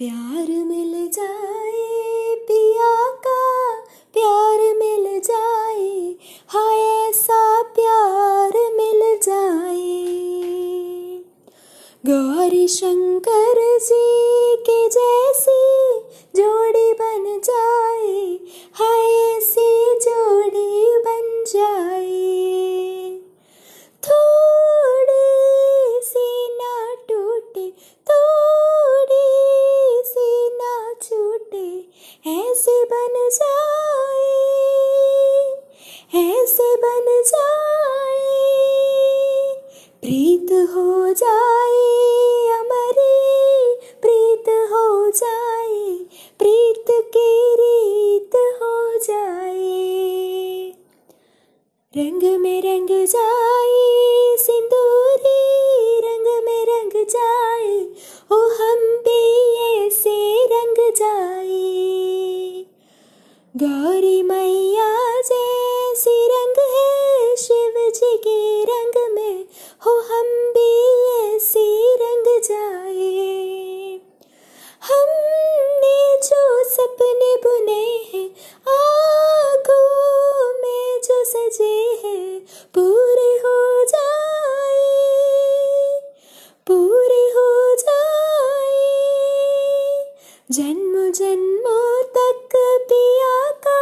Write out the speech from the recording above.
प्यार मिल जाए, पिया का प्यार मिल जाए, हाय ऐसा प्यार मिल जाए। गौरी शंकर जी के जैसी ऐसे बन जाए, ऐसे बन जाए, प्रीत हो जाए, अमरी प्रीत हो जाए, प्रीत की रीत हो जाए। रंग में रंग जाए, सिंदूरी गौरी मैया जैसी रंग है, शिव जी के रंग में हो हम भी ऐसी रंग जाए। हमने जो सपने बुने हैं आगो में जो सजे हैं, पूरे जन्मों तक पिया का